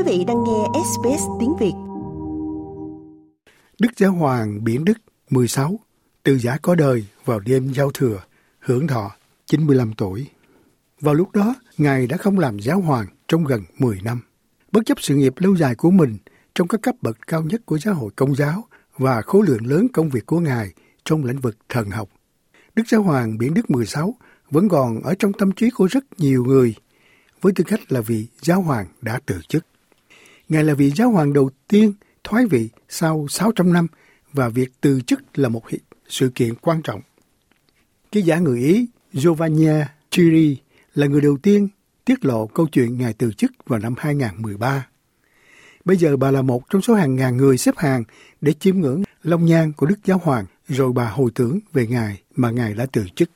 Quý vị đang nghe SBS tiếng Việt. Đức Giáo Hoàng Biển Đức 16 từ giả có đời vào đêm giao thừa, hưởng thọ 95 tuổi. Vào lúc đó, Ngài đã không làm giáo hoàng trong gần 10 năm. Bất chấp sự nghiệp lâu dài của mình trong các cấp bậc cao nhất của giáo hội công giáo và khối lượng lớn công việc của Ngài trong lĩnh vực thần học. Đức Giáo Hoàng Biển Đức 16 vẫn còn ở trong tâm trí của rất nhiều người với tư cách là vị giáo hoàng đã từ chức. Ngài là vị giáo hoàng đầu tiên thoái vị sau 600 năm và việc từ chức là một sự kiện quan trọng. Ký giả người Ý Giovanni Chiri là người đầu tiên tiết lộ câu chuyện Ngài từ chức vào năm 2013. Bây giờ bà là một trong số hàng ngàn người xếp hàng để chiêm ngưỡng long nhan của Đức Giáo Hoàng, rồi bà hồi tưởng về Ngài mà Ngài đã từ chức.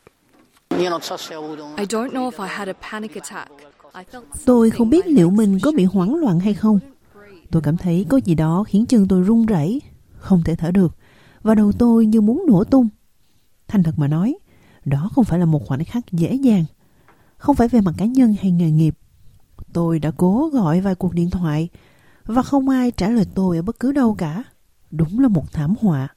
Tôi không biết liệu mình có bị hoảng loạn hay không. Tôi cảm thấy có gì đó khiến chân tôi run rẩy, không thể thở được, và đầu tôi như muốn nổ tung. Thành thật mà nói, đó không phải là một khoảnh khắc dễ dàng, không phải về mặt cá nhân hay nghề nghiệp. Tôi đã cố gọi vài cuộc điện thoại và không ai trả lời tôi ở bất cứ đâu cả. Đúng là một thảm họa.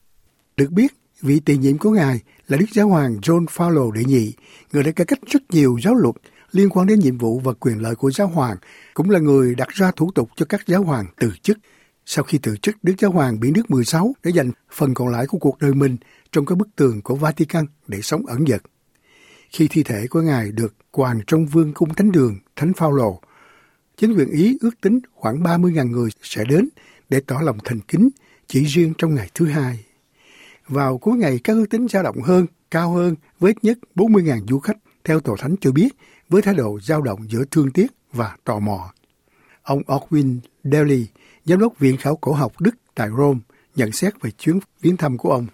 Được biết, vị tiền nhiệm của ngài là Đức Giáo hoàng John Paul đệ nhị, người đã cải cách rất nhiều giáo luật liên quan đến nhiệm vụ và quyền lợi của giáo hoàng, cũng là người đặt ra thủ tục cho các giáo hoàng từ chức. Sau khi từ chức, Đức Giáo hoàng bị nước 16 để dành phần còn lại của cuộc đời mình trong các bức tường của Vatican để sống ẩn dật. Khi thi thể của Ngài được quàng trong vương cung thánh đường Thánh Phaolô, chính quyền Ý ước tính khoảng 30.000 người sẽ đến để tỏ lòng thành kính chỉ riêng trong ngày thứ hai. Vào cuối ngày các ước tính dao động hơn, cao hơn với ít nhất 40.000 du khách theo Tổ Thánh cho biết với thái độ dao động giữa thương tiếc và tò mò. Ông Orwin Daly, giám đốc Viện Khảo cổ học Đức tại Rome, nhận xét về chuyến viếng thăm của ông.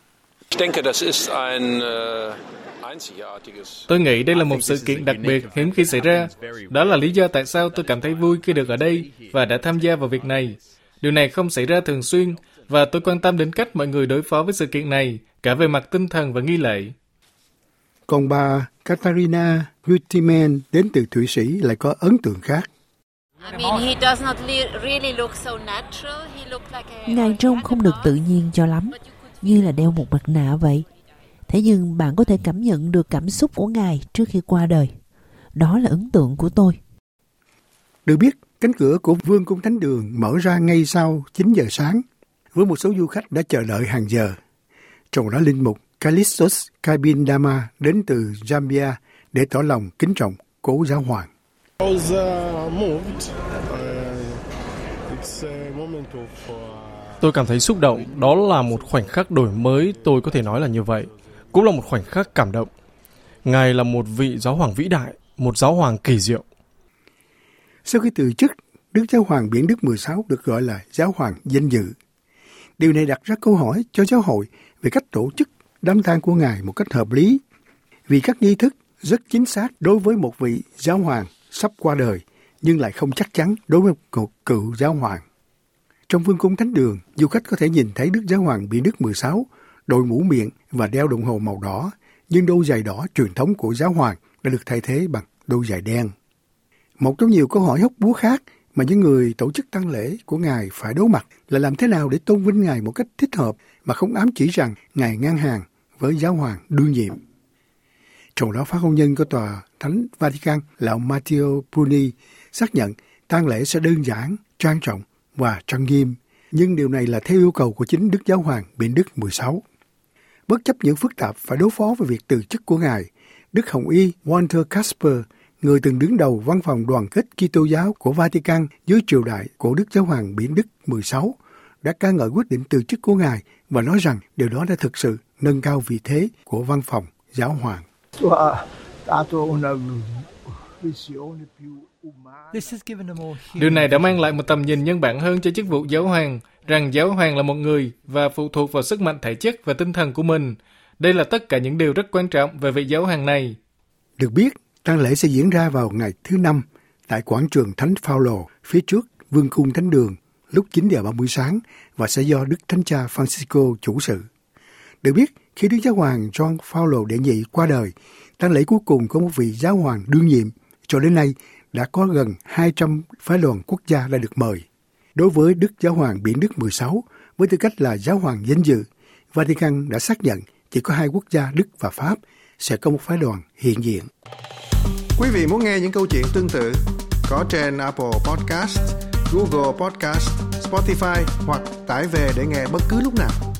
Tôi nghĩ đây là một sự kiện đặc biệt hiếm khi xảy ra. Đó là lý do tại sao tôi cảm thấy vui khi được ở đây và đã tham gia vào việc này. Điều này không xảy ra thường xuyên và tôi quan tâm đến cách mọi người đối phó với sự kiện này, cả về mặt tinh thần và nghi lễ. Còn bà Katarina Hüttimann đến từ Thụy Sĩ lại có ấn tượng khác. Ngài trông không được tự nhiên cho lắm, như là đeo một mặt nạ vậy. Thế nhưng bạn có thể cảm nhận được cảm xúc của Ngài trước khi qua đời. Đó là ấn tượng của tôi. Được biết, cánh cửa của Vương cung Thánh Đường mở ra ngay sau 9 giờ sáng, với một số du khách đã chờ đợi hàng giờ. Trong đó linh mục Kalistos Kabindama đến từ Zambia để tỏ lòng kính trọng cố giáo hoàng. Tôi cảm thấy xúc động, đó là một khoảnh khắc đổi mới, tôi có thể nói là như vậy. Cũng là một khoảnh khắc cảm động. Ngài là một vị giáo hoàng vĩ đại, một giáo hoàng kỳ diệu. Sau khi từ chức, Đức Giáo hoàng Biển Đức 16 được gọi là giáo hoàng danh dự. Điều này đặt ra câu hỏi cho giáo hội về cách tổ chức đám tang của Ngài một cách hợp lý, vì các nghi thức rất chính xác đối với một vị giáo hoàng sắp qua đời, nhưng lại không chắc chắn đối với một cựu giáo hoàng. Trong vương cung thánh đường, du khách có thể nhìn thấy Đức Giáo hoàng bị Đức 16 đội mũ miệng và đeo đồng hồ màu đỏ, nhưng đôi giày đỏ truyền thống của giáo hoàng đã được thay thế bằng đôi giày đen. Một trong nhiều câu hỏi hóc búa khác mà những người tổ chức tăng lễ của Ngài phải đối mặt là làm thế nào để tôn vinh Ngài một cách thích hợp mà không ám chỉ rằng Ngài ngang hàng với giáo hoàng đương nhiệm. Trong đó phát ngôn nhân của tòa Thánh Vatican là ông Matteo Bruni xác nhận tang lễ sẽ đơn giản, trang trọng và trang nghiêm, nhưng điều này là theo yêu cầu của chính Đức Giáo hoàng Biển Đức 16. Bất chấp những phức tạp phải đối phó với việc từ chức của Ngài, Đức Hồng Y Walter Casper, người từng đứng đầu văn phòng đoàn kết Kitô giáo của Vatican dưới triều đại của Đức Giáo hoàng Biển Đức 16, đã ca ngợi quyết định từ chức của Ngài và nói rằng điều đó đã thực sự nâng cao vị thế của văn phòng giáo hoàng. Điều này đã mang lại một tầm nhìn nhân bản hơn cho chức vụ giáo hoàng, rằng giáo hoàng là một người và phụ thuộc vào sức mạnh thể chất và tinh thần của mình. Đây là tất cả những điều rất quan trọng về vị giáo hoàng này. Được biết, tang lễ sẽ diễn ra vào ngày thứ năm tại quảng trường Thánh Phaolô phía trước Vương cung Thánh đường lúc 9 giờ 30 sáng và sẽ do Đức Thánh Cha Francisco chủ sự. Được biết, khi Đức Giáo hoàng John Paul đệ nhị qua đời, tang lễ cuối cùng của một vị giáo hoàng đương nhiệm cho đến nay đã có gần 200 phái đoàn quốc gia đã được mời. Đối với Đức Giáo hoàng Biển Đức 16, với tư cách là giáo hoàng danh dự, Vatican đã xác nhận chỉ có hai quốc gia Đức và Pháp sẽ có một phái đoàn hiện diện. Quý vị muốn nghe những câu chuyện tương tự có trên Apple Podcast, Google Podcast, Spotify hoặc tải về để nghe bất cứ lúc nào.